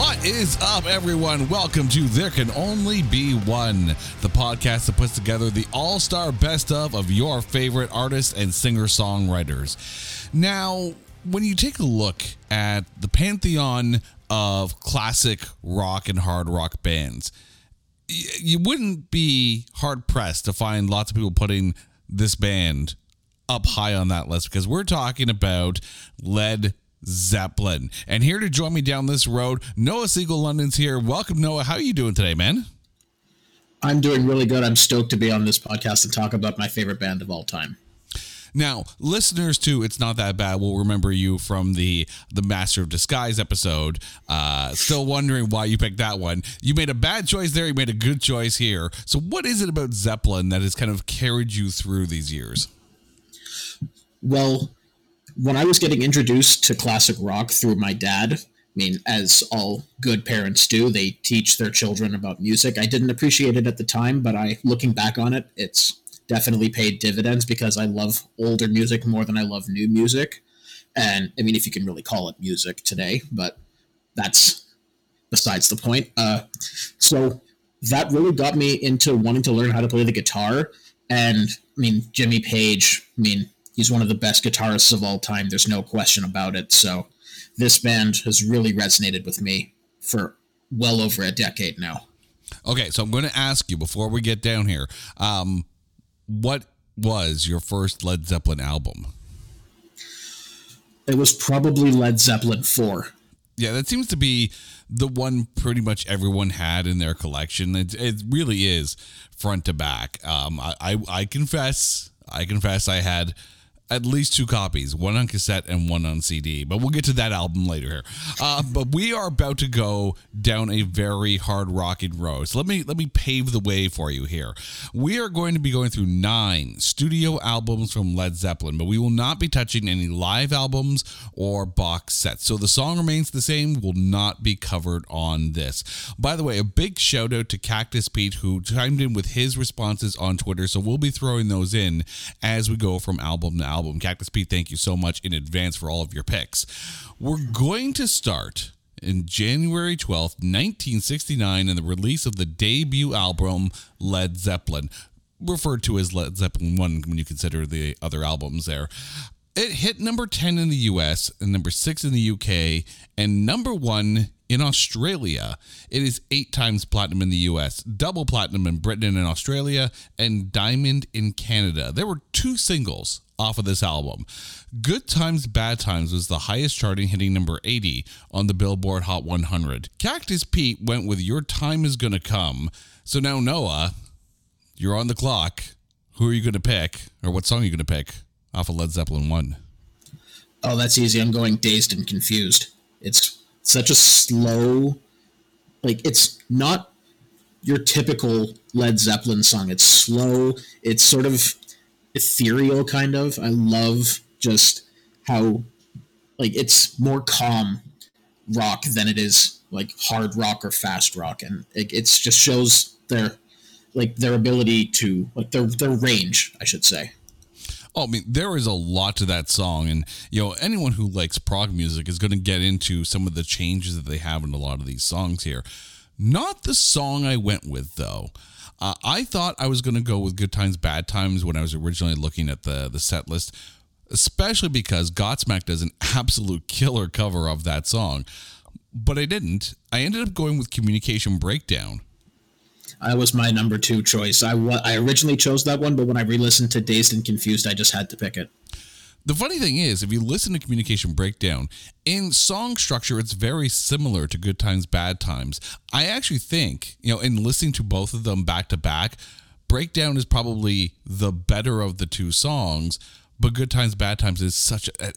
What is up, everyone? Welcome to There Can Only Be One, the podcast that puts together the all star best of of your favorite artists and singer songwriters. Now, when you take a look at the pantheon of classic rock and hard rock bands, you wouldn't be hard pressed to find lots of people putting this band up high on that list because we're talking about Led Zeppelin. And here to join me down this road, Noah Siegel London's here. Welcome, Noah. How are you doing today, man? I'm doing really good. I'm stoked to be on this podcast and talk about my favorite band of all time. Now, listeners to It's Not That Bad will remember you from the the Master of Disguise episode. Uh, still wondering why you picked that one. You made a bad choice there, you made a good choice here. So what is it about Zeppelin that has kind of carried you through these years? Well, when I was getting introduced to classic rock through my dad, I mean, as all good parents do, they teach their children about music. I didn't appreciate it at the time, but I, looking back on it, it's definitely paid dividends because I love older music more than I love new music. And I mean, if you can really call it music today, but that's besides the point. Uh, so that really got me into wanting to learn how to play the guitar. And I mean, Jimmy Page, I mean, he's one of the best guitarists of all time. There's no question about it. So this band has really resonated with me for well over a decade now. Okay, so I'm going to ask you before we get down here, um, what was your first Led Zeppelin album? It was probably Led Zeppelin 4. Yeah, that seems to be the one pretty much everyone had in their collection. It, it really is front to back. Um, I, I, I confess, I confess, I had at least two copies, one on cassette and one on CD. But we'll get to that album later here. Uh, but we are about to go down a very hard rocking road. So let me let me pave the way for you here. We are going to be going through nine studio albums from Led Zeppelin, but we will not be touching any live albums or box sets. So the song remains the same, will not be covered on this. By the way, a big shout out to Cactus Pete who chimed in with his responses on Twitter. So we'll be throwing those in as we go from album to album album. Cactus Pete, thank you so much in advance for all of your picks. We're going to start in January 12th, 1969, in the release of the debut album Led Zeppelin, referred to as Led Zeppelin 1 when you consider the other albums there. It hit number 10 in the US and number 6 in the UK and number 1 in Australia. It is 8 times platinum in the US, double platinum in Britain and Australia, and diamond in Canada. There were two singles off of this album. Good Times, Bad Times was the highest charting, hitting number 80 on the Billboard Hot 100. Cactus Pete went with Your Time Is Gonna Come. So now, Noah, you're on the clock. Who are you going to pick, or what song are you going to pick off of Led Zeppelin 1? Oh, that's easy. I'm going Dazed and Confused. It's such a slow, like, it's not your typical Led Zeppelin song. It's slow. It's sort of ethereal kind of. I love just how like it's more calm rock than it is like hard rock or fast rock and it it's just shows their like their ability to like their their range, I should say. Oh, I mean, there is a lot to that song, and you know, anyone who likes prog music is going to get into some of the changes that they have in a lot of these songs here. Not the song I went with, though. Uh, I thought I was going to go with Good Times, Bad Times when I was originally looking at the, the set list, especially because Godsmack does an absolute killer cover of that song. But I didn't. I ended up going with Communication Breakdown. I was my number two choice. I, I originally chose that one, but when I re listened to Dazed and Confused, I just had to pick it. The funny thing is, if you listen to Communication Breakdown, in song structure, it's very similar to Good Times, Bad Times. I actually think, you know, in listening to both of them back to back, Breakdown is probably the better of the two songs, but Good Times, Bad Times is such a. Uh,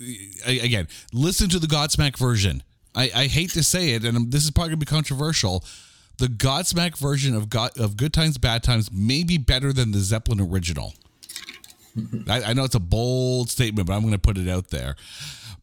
again, listen to the Godsmack version. I, I hate to say it, and this is probably going to be controversial. The Godsmack version of God, of Good Times, Bad Times may be better than the Zeppelin original. I, I know it's a bold statement, but I'm going to put it out there.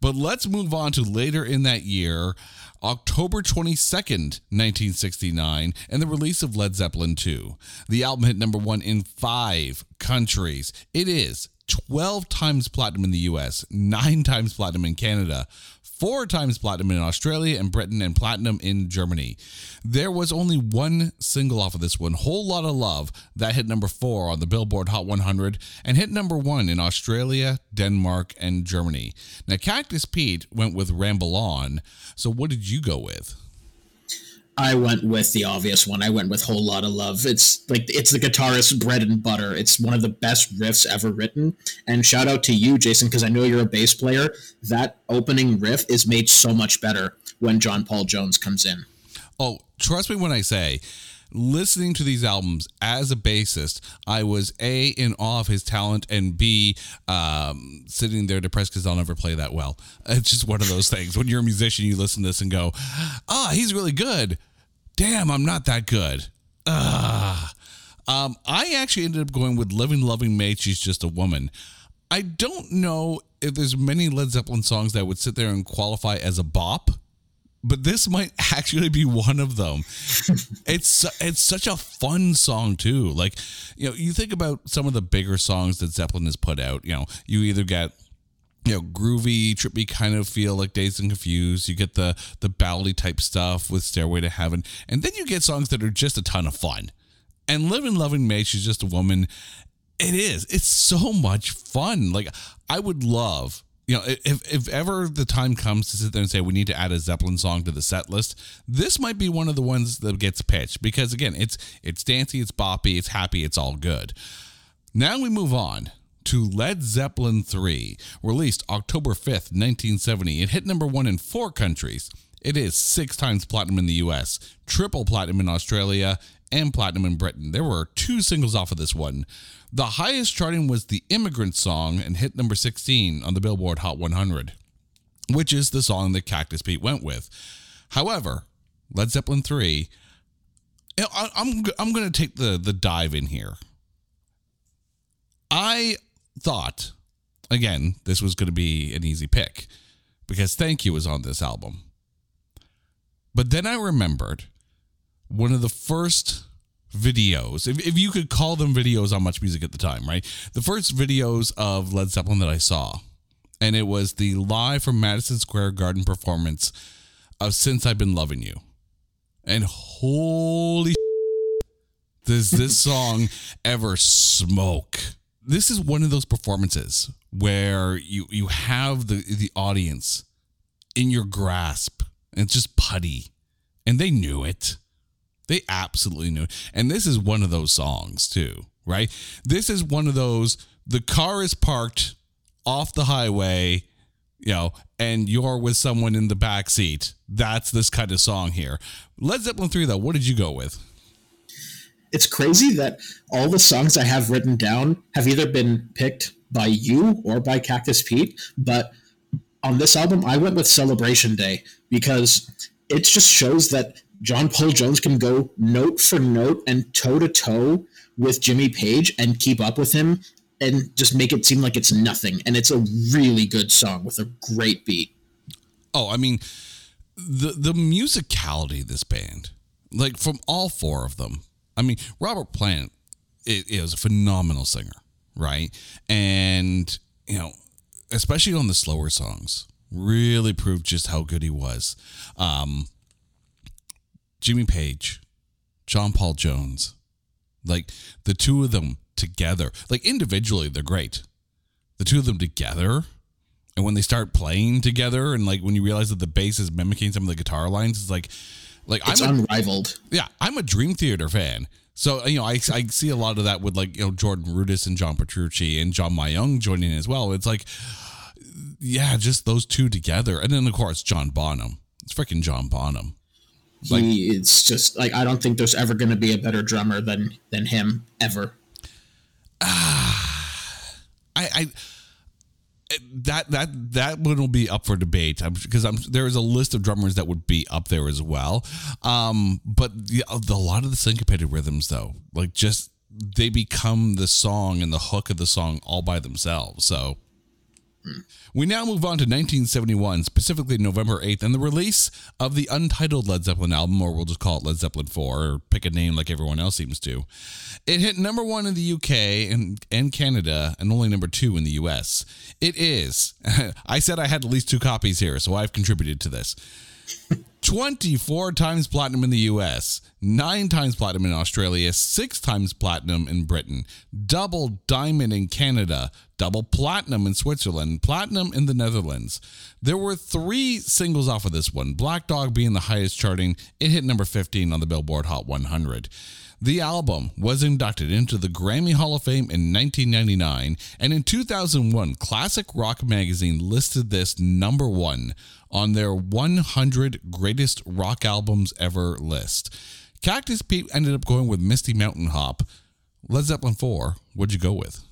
But let's move on to later in that year, October 22nd, 1969, and the release of Led Zeppelin 2. The album hit number one in five countries. It is 12 times platinum in the US, nine times platinum in Canada, four times platinum in Australia and Britain, and platinum in Germany. There was only one single off of this one, Whole Lot of Love, that hit number four on the Billboard Hot 100 and hit number one in Australia, Denmark, and Germany. Now, Cactus Pete went with Ramble On. So, what did you go with? I went with the obvious one. I went with Whole Lot of Love. It's like it's the guitarist's bread and butter. It's one of the best riffs ever written. And shout out to you, Jason, because I know you're a bass player. That opening riff is made so much better when John Paul Jones comes in. Oh, trust me when I say listening to these albums as a bassist, I was A, in awe of his talent, and B, um, sitting there depressed because I'll never play that well. It's just one of those things. When you're a musician, you listen to this and go, ah, he's really good. Damn, I'm not that good. Ah. Um, I actually ended up going with Living Loving Maid, She's Just a Woman. I don't know if there's many Led Zeppelin songs that would sit there and qualify as a bop but this might actually be one of them. it's it's such a fun song too. Like, you know, you think about some of the bigger songs that Zeppelin has put out. You know, you either get you know groovy, trippy kind of feel like Dazed and Confused. You get the the ballady type stuff with Stairway to Heaven, and then you get songs that are just a ton of fun. And Living Loving Maid she's just a woman. It is. It's so much fun. Like I would love you know, if if ever the time comes to sit there and say we need to add a Zeppelin song to the set list, this might be one of the ones that gets pitched because again, it's it's dancey, it's boppy, it's happy, it's all good. Now we move on to Led Zeppelin 3, released October 5th, 1970. It hit number 1 in 4 countries. It is 6 times platinum in the US, triple platinum in Australia, and platinum in Britain. There were two singles off of this one. The highest charting was the Immigrant song and hit number 16 on the Billboard Hot 100, which is the song that Cactus Pete went with. However, Led Zeppelin 3, eh, I'm, I'm going to take the, the dive in here. I thought, again, this was going to be an easy pick because Thank You was on this album. But then I remembered one of the first videos, if, if you could call them videos on Much Music at the time, right? The first videos of Led Zeppelin that I saw, and it was the live from Madison Square Garden performance of Since I've Been Loving You. And holy does this song ever smoke? This is one of those performances where you you have the the audience in your grasp and it's just putty and they knew it they absolutely knew. And this is one of those songs, too, right? This is one of those the car is parked off the highway, you know, and you're with someone in the back seat. That's this kind of song here. Led Zeppelin 3, though, what did you go with? It's crazy that all the songs I have written down have either been picked by you or by Cactus Pete, but on this album, I went with Celebration Day because it just shows that John Paul Jones can go note for note and toe to toe with Jimmy Page and keep up with him and just make it seem like it's nothing. And it's a really good song with a great beat. Oh, I mean, the the musicality of this band, like from all four of them. I mean, Robert Plant is a phenomenal singer, right? And you know, especially on the slower songs, really proved just how good he was. Um, Jimmy Page, John Paul Jones, like the two of them together, like individually, they're great. The two of them together, and when they start playing together, and like when you realize that the bass is mimicking some of the guitar lines, it's like, like it's I'm unrivaled. A, yeah, I'm a Dream Theater fan. So you know, I, I see a lot of that with like you know Jordan Rudess and John Petrucci and John Myung joining as well. It's like, yeah, just those two together, and then of course John Bonham. It's freaking John Bonham. Like, he it's just like I don't think there's ever going to be a better drummer than than him ever. Ah, I, I that that that one will be up for debate because I'm there is a list of drummers that would be up there as well. Um, but the, the, a lot of the syncopated rhythms though, like just they become the song and the hook of the song all by themselves. So We now move on to 1971, specifically November 8th, and the release of the untitled Led Zeppelin album, or we'll just call it Led Zeppelin 4, or pick a name like everyone else seems to. It hit number one in the UK and, and Canada, and only number two in the US. It is, I said I had at least two copies here, so I've contributed to this. 24 times platinum in the US, 9 times platinum in Australia, 6 times platinum in Britain, double diamond in Canada, double platinum in Switzerland, platinum in the Netherlands. There were 3 singles off of this one, Black Dog being the highest charting. It hit number 15 on the Billboard Hot 100. The album was inducted into the Grammy Hall of Fame in 1999, and in 2001, Classic Rock Magazine listed this number one on their 100 greatest rock albums ever list. Cactus Pete ended up going with Misty Mountain Hop. Led Zeppelin 4, what'd you go with?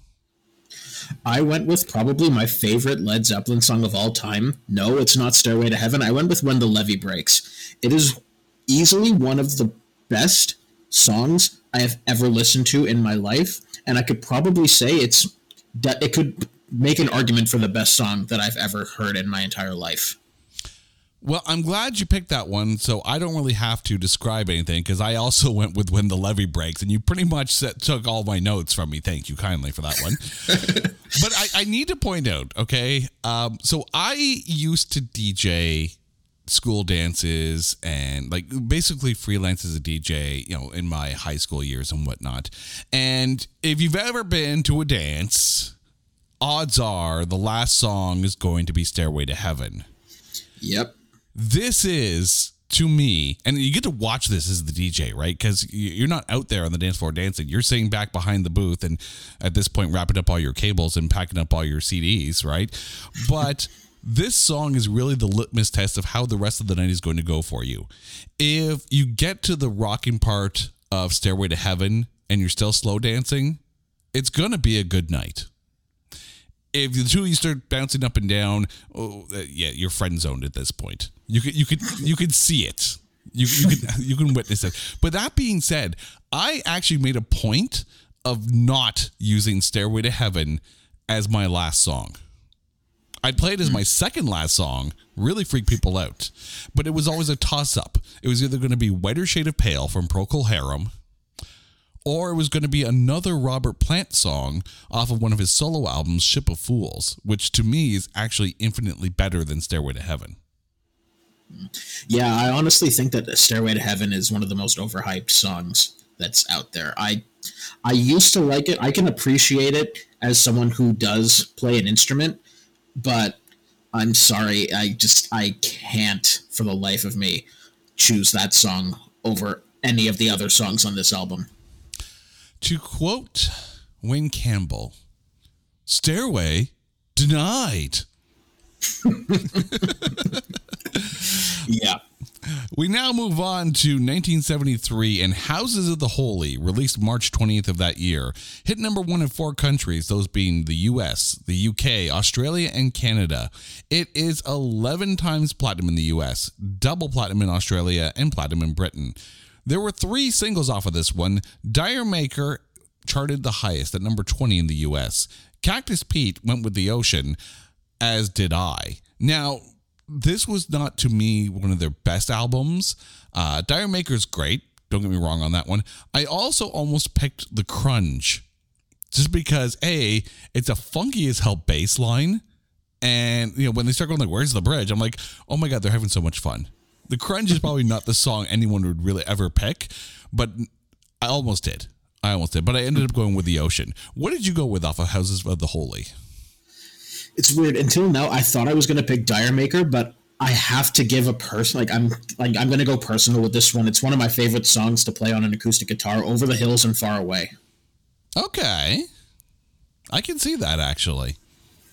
I went with probably my favorite Led Zeppelin song of all time. No, it's not Stairway to Heaven. I went with When the Levee Breaks. It is easily one of the best songs I have ever listened to in my life, and I could probably say it's it could make an argument for the best song that I've ever heard in my entire life. Well, I'm glad you picked that one, so I don't really have to describe anything because I also went with when the levee breaks, and you pretty much set, took all my notes from me. Thank you kindly for that one. but I, I, need to point out, okay, um, so I used to DJ school dances and like basically freelance as a DJ, you know, in my high school years and whatnot. And if you've ever been to a dance, odds are the last song is going to be Stairway to Heaven. Yep this is to me, and you get to watch this as the DJ, right? Because you're not out there on the dance floor dancing. You're sitting back behind the booth, and at this point, wrapping up all your cables and packing up all your CDs, right? But this song is really the litmus test of how the rest of the night is going to go for you. If you get to the rocking part of Stairway to Heaven and you're still slow dancing, it's going to be a good night if the two of you start bouncing up and down, oh, uh, yeah, you're friend zoned at this point. You could you could you could see it. You you can you can witness it. But that being said, I actually made a point of not using Stairway to Heaven as my last song. I'd play it as hmm. my second last song, really freak people out. But it was always a toss up. It was either going to be Whiter Shade of Pale from Procol Harum or it was going to be another Robert Plant song off of one of his solo albums, Ship of Fools, which to me is actually infinitely better than Stairway to Heaven. Yeah, I honestly think that Stairway to Heaven is one of the most overhyped songs that's out there. I I used to like it. I can appreciate it as someone who does play an instrument, but I'm sorry, I just I can't for the life of me choose that song over any of the other songs on this album. To quote Wayne Campbell, Stairway denied. yeah. We now move on to 1973 and Houses of the Holy, released March 20th of that year. Hit number one in four countries, those being the US, the UK, Australia, and Canada. It is 11 times platinum in the US, double platinum in Australia, and platinum in Britain. There were three singles off of this one. D'yer Mak'er charted the highest at number 20 in the US. Cactus Pete went with The Ocean, as did I. Now, this was not to me one of their best albums. Uh, D'yer Mak'er's great. Don't get me wrong on that one. I also almost picked The Crunge just because, A, it's a funky as hell bass line. And, you know, when they start going like, where's the bridge? I'm like, oh my God, they're having so much fun. The Crunge is probably not the song anyone would really ever pick, but I almost did. I almost did, but I ended up going with the ocean. What did you go with off of Houses of the Holy? It's weird. Until now, I thought I was going to pick D'yer Mak'er, but I have to give a person like I'm like I'm going to go personal with this one. It's one of my favorite songs to play on an acoustic guitar. Over the hills and far away. Okay, I can see that actually.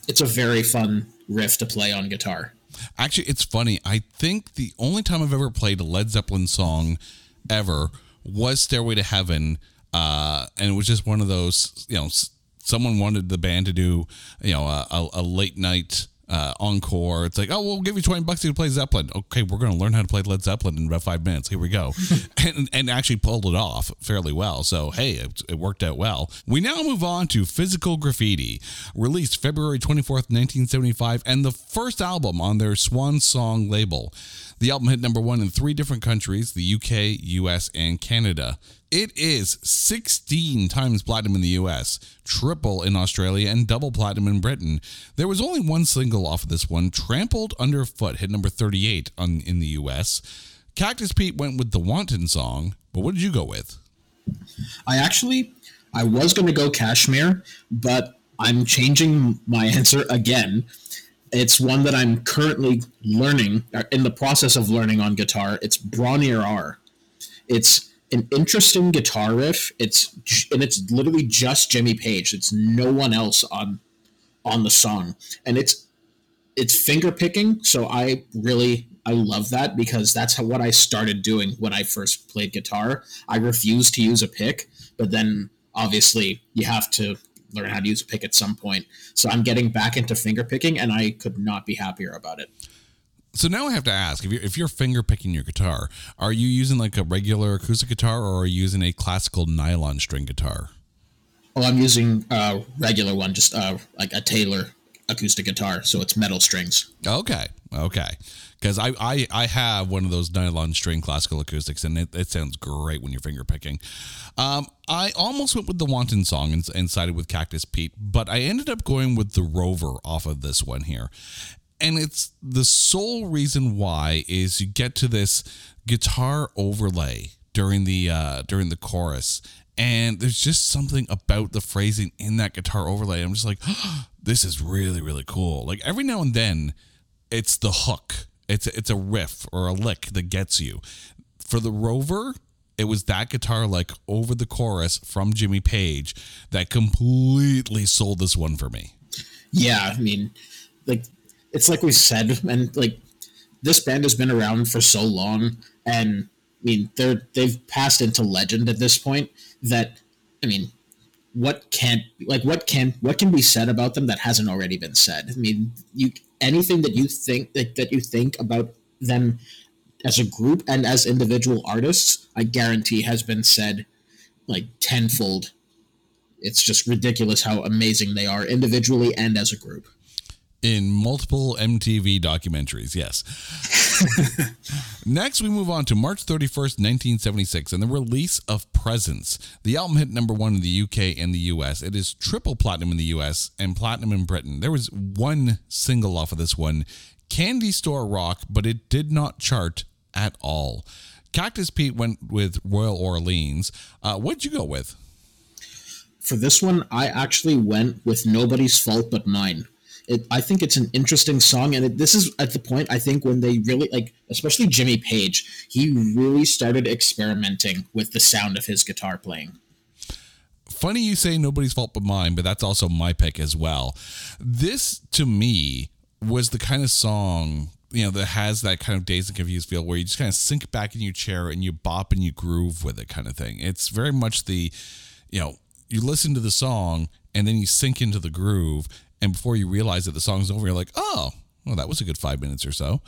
It's a very fun riff to play on guitar. Actually, it's funny. I think the only time I've ever played a Led Zeppelin song ever was Stairway to Heaven. Uh, and it was just one of those, you know, someone wanted the band to do, you know, a, a late night uh, encore. It's like, oh, we'll give you 20 bucks to play Zeppelin. Okay, we're going to learn how to play Led Zeppelin in about five minutes. Here we go. and, and actually pulled it off fairly well. So, hey, it, it worked out well. We now move on to Physical Graffiti, released February 24th, 1975, and the first album on their Swan Song label. The album hit number one in three different countries the UK, US, and Canada. It is 16 times platinum in the US, triple in Australia, and double platinum in Britain. There was only one single off of this one, Trampled Underfoot, hit number 38 on, in the US. Cactus Pete went with the Wanton song, but what did you go with? I actually, I was going to go Kashmir, but I'm changing my answer again. It's one that I'm currently learning, uh, in the process of learning on guitar. It's Bron-Yr Aur. It's an interesting guitar riff. It's and it's literally just Jimmy Page. It's no one else on on the song, and it's it's finger picking. So I really I love that because that's how what I started doing when I first played guitar. I refused to use a pick, but then obviously you have to learn how to use a pick at some point. So I'm getting back into finger picking, and I could not be happier about it. So now I have to ask if you're if you're finger picking your guitar, are you using like a regular acoustic guitar or are you using a classical nylon string guitar? Oh, I'm using a regular one, just uh, like a Taylor acoustic guitar, so it's metal strings. Okay, okay. Because I, I I have one of those nylon string classical acoustics, and it, it sounds great when you're finger picking. Um, I almost went with the Wanton song and, and sided with Cactus Pete, but I ended up going with the Rover off of this one here and it's the sole reason why is you get to this guitar overlay during the uh during the chorus and there's just something about the phrasing in that guitar overlay. I'm just like oh, this is really really cool. Like every now and then it's the hook. It's it's a riff or a lick that gets you. For the rover it was that guitar like over the chorus from jimmy page that completely sold this one for me. Yeah i mean like it's like we said, and like this band has been around for so long, and I mean they're they've passed into legend at this point. That I mean, what can't like what can what can be said about them that hasn't already been said? I mean, you anything that you think that, that you think about them as a group and as individual artists, I guarantee has been said like tenfold. It's just ridiculous how amazing they are individually and as a group in multiple MTV documentaries. Yes. Next, we move on to March 31st, 1976, and the release of Presence. The album hit number one in the UK and the US. It is triple platinum in the US and platinum in Britain. There was one single off of this one, Candy Store Rock, but it did not chart at all. Cactus Pete went with Royal Orleans. Uh, what'd you go with? For this one, I actually went with Nobody's Fault But Mine. It, I think it's an interesting song, and it, this is at the point I think when they really like, especially Jimmy Page, he really started experimenting with the sound of his guitar playing. Funny you say nobody's fault but mine, but that's also my pick as well. This to me was the kind of song you know that has that kind of dazed and confused feel where you just kind of sink back in your chair and you bop and you groove with it kind of thing. It's very much the you know you listen to the song and then you sink into the groove and before you realize that the song's over, you're like, oh, well, that was a good five minutes or so.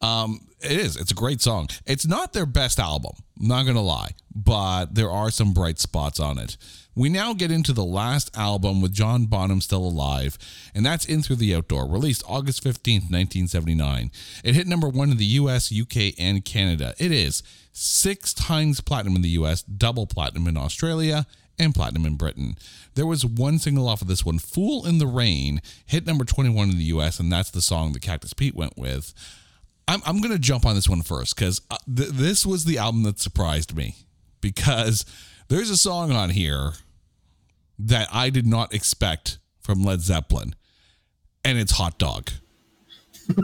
Um, it is. It's a great song. It's not their best album, I'm not going to lie, but there are some bright spots on it. We now get into the last album with John Bonham still alive, and that's In Through the Outdoor, released August 15th, 1979. It hit number one in the US, UK, and Canada. It is six times platinum in the US, double platinum in Australia, and platinum in Britain. There was one single off of this one, Fool in the Rain, hit number 21 in the US, and that's the song that Cactus Pete went with. I'm, I'm going to jump on this one first because uh, th- this was the album that surprised me because there's a song on here that I did not expect from Led Zeppelin, and it's Hot Dog.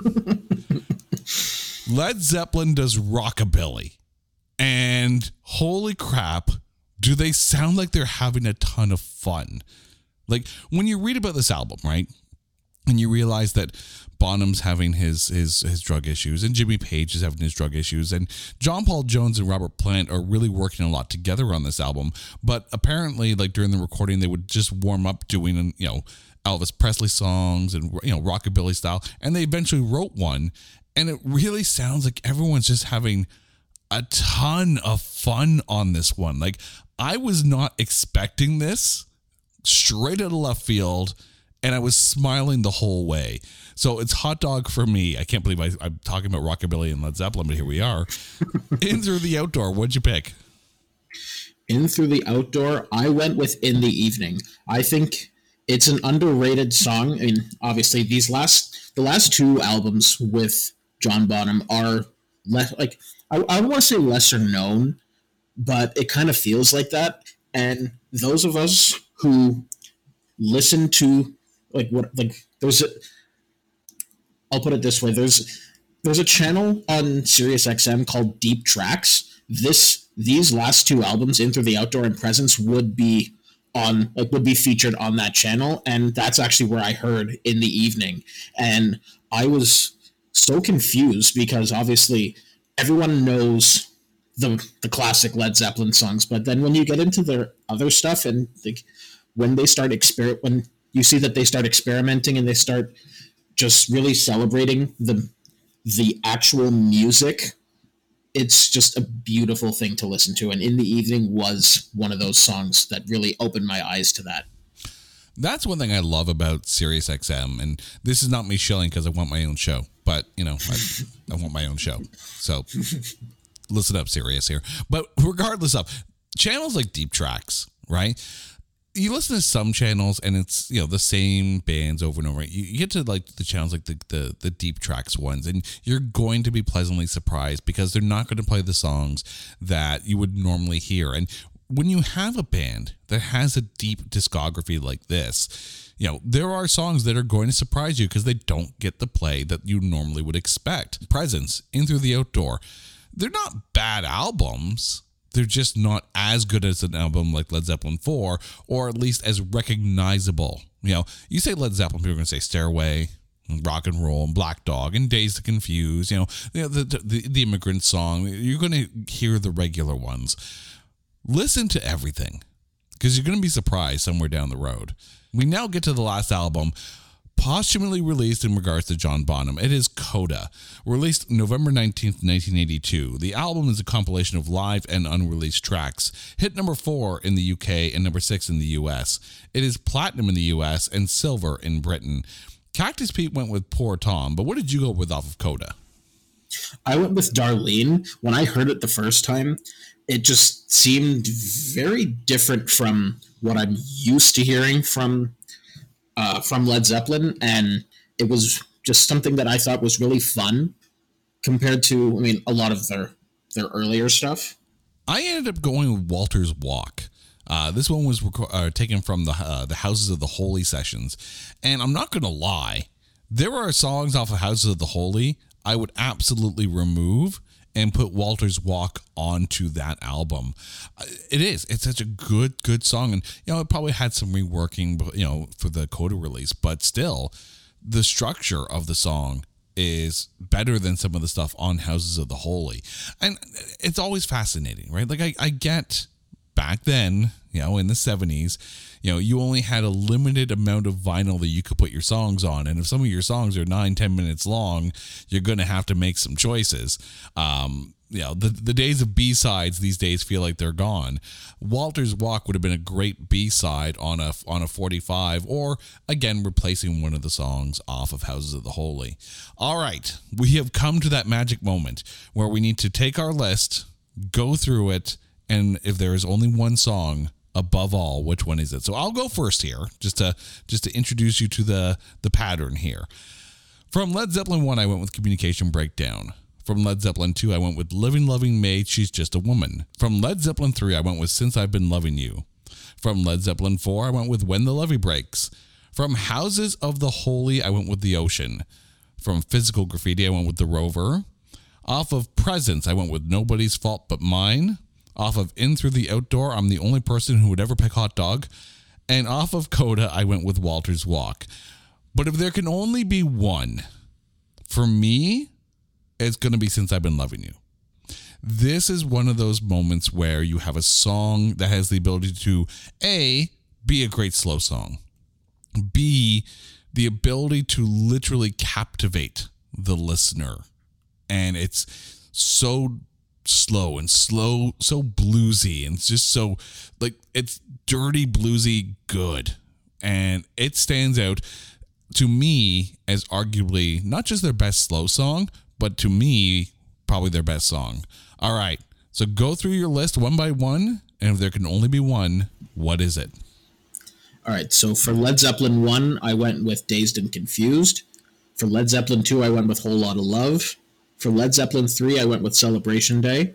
Led Zeppelin does rockabilly, and holy crap, do they sound like they're having a ton of fun? Like when you read about this album, right? and you realize that Bonham's having his his his drug issues, and Jimmy Page is having his drug issues, and John Paul Jones and Robert Plant are really working a lot together on this album. But apparently, like during the recording, they would just warm up doing you know Elvis Presley songs and you know rockabilly style, and they eventually wrote one, and it really sounds like everyone's just having a ton of fun on this one. Like I was not expecting this straight out of left field and I was smiling the whole way. So it's hot dog for me. I can't believe I, am talking about rockabilly and Led Zeppelin, but here we are. in through the outdoor, what'd you pick? In through the outdoor, I went with In the Evening. I think it's an underrated song. I mean, obviously, these last the last two albums with John Bonham are less like I, I want to say lesser known, but it kind of feels like that. And those of us who listen to like what like there's a I'll put it this way there's there's a channel on Sirius XM called Deep Tracks. This these last two albums, In Through the Outdoor and Presence, would be on like would be featured on that channel, and that's actually where I heard in the evening. And I was so confused because obviously everyone knows the the classic Led Zeppelin songs, but then when you get into their other stuff and like when they start exper when you see that they start experimenting and they start just really celebrating the the actual music it's just a beautiful thing to listen to and in the evening was one of those songs that really opened my eyes to that. That's one thing I love about Sirius XM, and this is not me shilling because I want my own show, but you know, I, I want my own show. So listen up, Sirius here. But regardless of channels like Deep Tracks, right? you listen to some channels and it's you know the same bands over and over. You, you get to like the channels like the, the the deep tracks ones, and you're going to be pleasantly surprised because they're not going to play the songs that you would normally hear. And when you have a band that has a deep discography like this, you know, there are songs that are going to surprise you because they don't get the play that you normally would expect. Presence, In Through the Outdoor, they're not bad albums they're just not as good as an album like Led Zeppelin 4, or at least as recognizable. You know, you say Led Zeppelin, people are going to say Stairway, rock and roll and black dog and Dazed and Confused you know the, the, the, the immigrant song you're going to hear the regular ones listen to everything because you're going to be surprised somewhere down the road we now get to the last album posthumously released in regards to John Bonham. It is Coda, released November 19th, 1982. The album is a compilation of live and unreleased tracks. Hit number 4 in the UK and number 6 in the US. It is platinum in the US and silver in Britain. Cactus Pete went with Poor Tom, but what did you go with off of Coda? I went with Darlene. When I heard it the first time, it just seemed very different from what I'm used to hearing from uh, from Led Zeppelin, and it was just something that I thought was really fun compared to, I mean, a lot of their their earlier stuff. I ended up going with Walter's Walk. Uh, this one was rec- uh, taken from the uh, the Houses of the Holy sessions, and I'm not gonna lie, there are songs off of Houses of the Holy I would absolutely remove and put Walter's Walk onto that album. Uh, it is. It's such a good, good song. And, you know, it probably had some reworking, you know, for the Coda release, but still, the structure of the song is better than some of the stuff on Houses of the Holy. And it's always fascinating, right? Like, I, I get back then, you know, in the 70s, you know, you only had a limited amount of vinyl that you could put your songs on. And if some of your songs are nine, ten minutes long, you're going to have to make some choices. Um, you know, the, the days of B sides these days feel like they're gone. Walter's Walk would have been a great B side on a on a 45, or again replacing one of the songs off of Houses of the Holy. All right, we have come to that magic moment where we need to take our list, go through it, and if there is only one song above all, which one is it? So I'll go first here, just to just to introduce you to the the pattern here. From Led Zeppelin 1, I went with Communication Breakdown. From Led Zeppelin 2, I went with Living Loving Maid, She's Just a Woman. From Led Zeppelin 3, I went with Since I've Been Loving You. From Led Zeppelin 4, I went with When the Levee Breaks. From Houses of the Holy, I went with The Ocean. From Physical Graffiti, I went with The Rover. Off of Presence, I went with Nobody's Fault But Mine. Off of In Through the Outdoor, I'm the only person who would ever pick hot dog. And off of Coda, I went with Walter's Walk. But if there can only be one, for me, it's going to be Since I've Been Loving You. This is one of those moments where you have a song that has the ability to A, be a great slow song, B, the ability to literally captivate the listener. And it's so slow and slow, so bluesy, and just so like it's dirty, bluesy, good. And it stands out to me as arguably not just their best slow song, but to me, probably their best song. All right. So go through your list one by one. And if there can only be one, what is it? All right. So for Led Zeppelin 1, I went with Dazed and Confused. For Led Zeppelin 2, I went with Whole Lot of Love. For Led Zeppelin 3, I went with Celebration Day.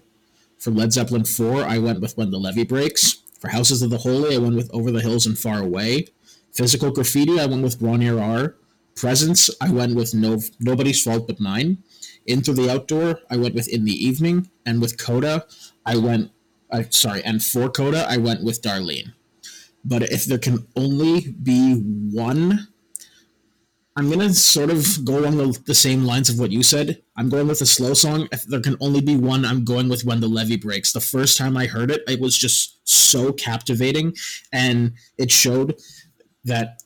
For Led Zeppelin 4, I went with When the Levee Breaks. For Houses of the Holy, I went with Over the Hills and Far Away. Physical Graffiti, I went with Bron-Yr Aur Presence, I went with no, Nobody's Fault But Mine. Into the Outdoor, I went with In the Evening. And with Coda, I went, uh, sorry, and for Coda, I went with Darlene. But if there can only be one I'm gonna sort of go along the, the, same lines of what you said. I'm going with a slow song. If there can only be one, I'm going with When the Levee Breaks. The first time I heard it, it was just so captivating, and it showed that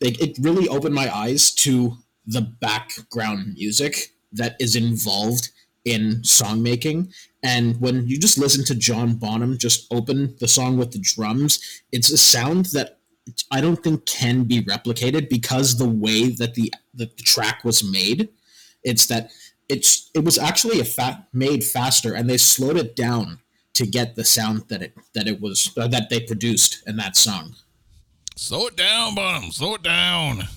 it, it really opened my eyes to the background music that is involved in song making. And when you just listen to John Bonham just open the song with the drums, it's a sound that I don't think can be replicated because the way that the the track was made, it's that it's it was actually a fat made faster and they slowed it down to get the sound that it that it was uh, that they produced in that song. Slow it down, Bonham. Slow it down.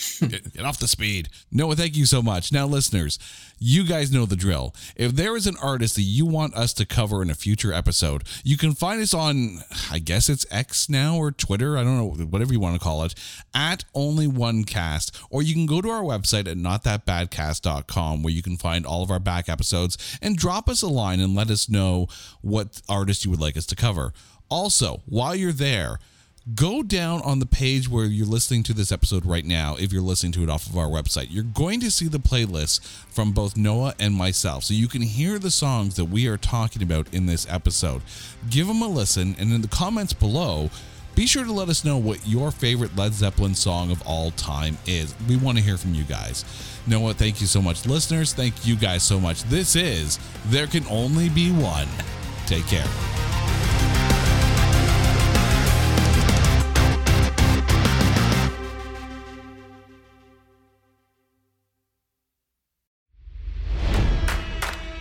get, get, off the speed. Noah, thank you so much. Now, listeners, you guys know the drill. If there is an artist that you want us to cover in a future episode, you can find us on, I guess it's X now or Twitter. I don't know, whatever you want to call it, at only one cast. Or you can go to our website at notthatbadcast.com where you can find all of our back episodes and drop us a line and let us know what artist you would like us to cover. Also, while you're there, go down on the page where you're listening to this episode right now if you're listening to it off of our website. You're going to see the playlist from both noah and myself. So you can hear the songs that we are talking about in this episode. Give them a listen and in the comments below be sure to let us know what your favorite led zeppelin song of all time is. We want to hear from you guys. Noah thank you so much. Listeners thank you guys so much. This is there can only be one. Take care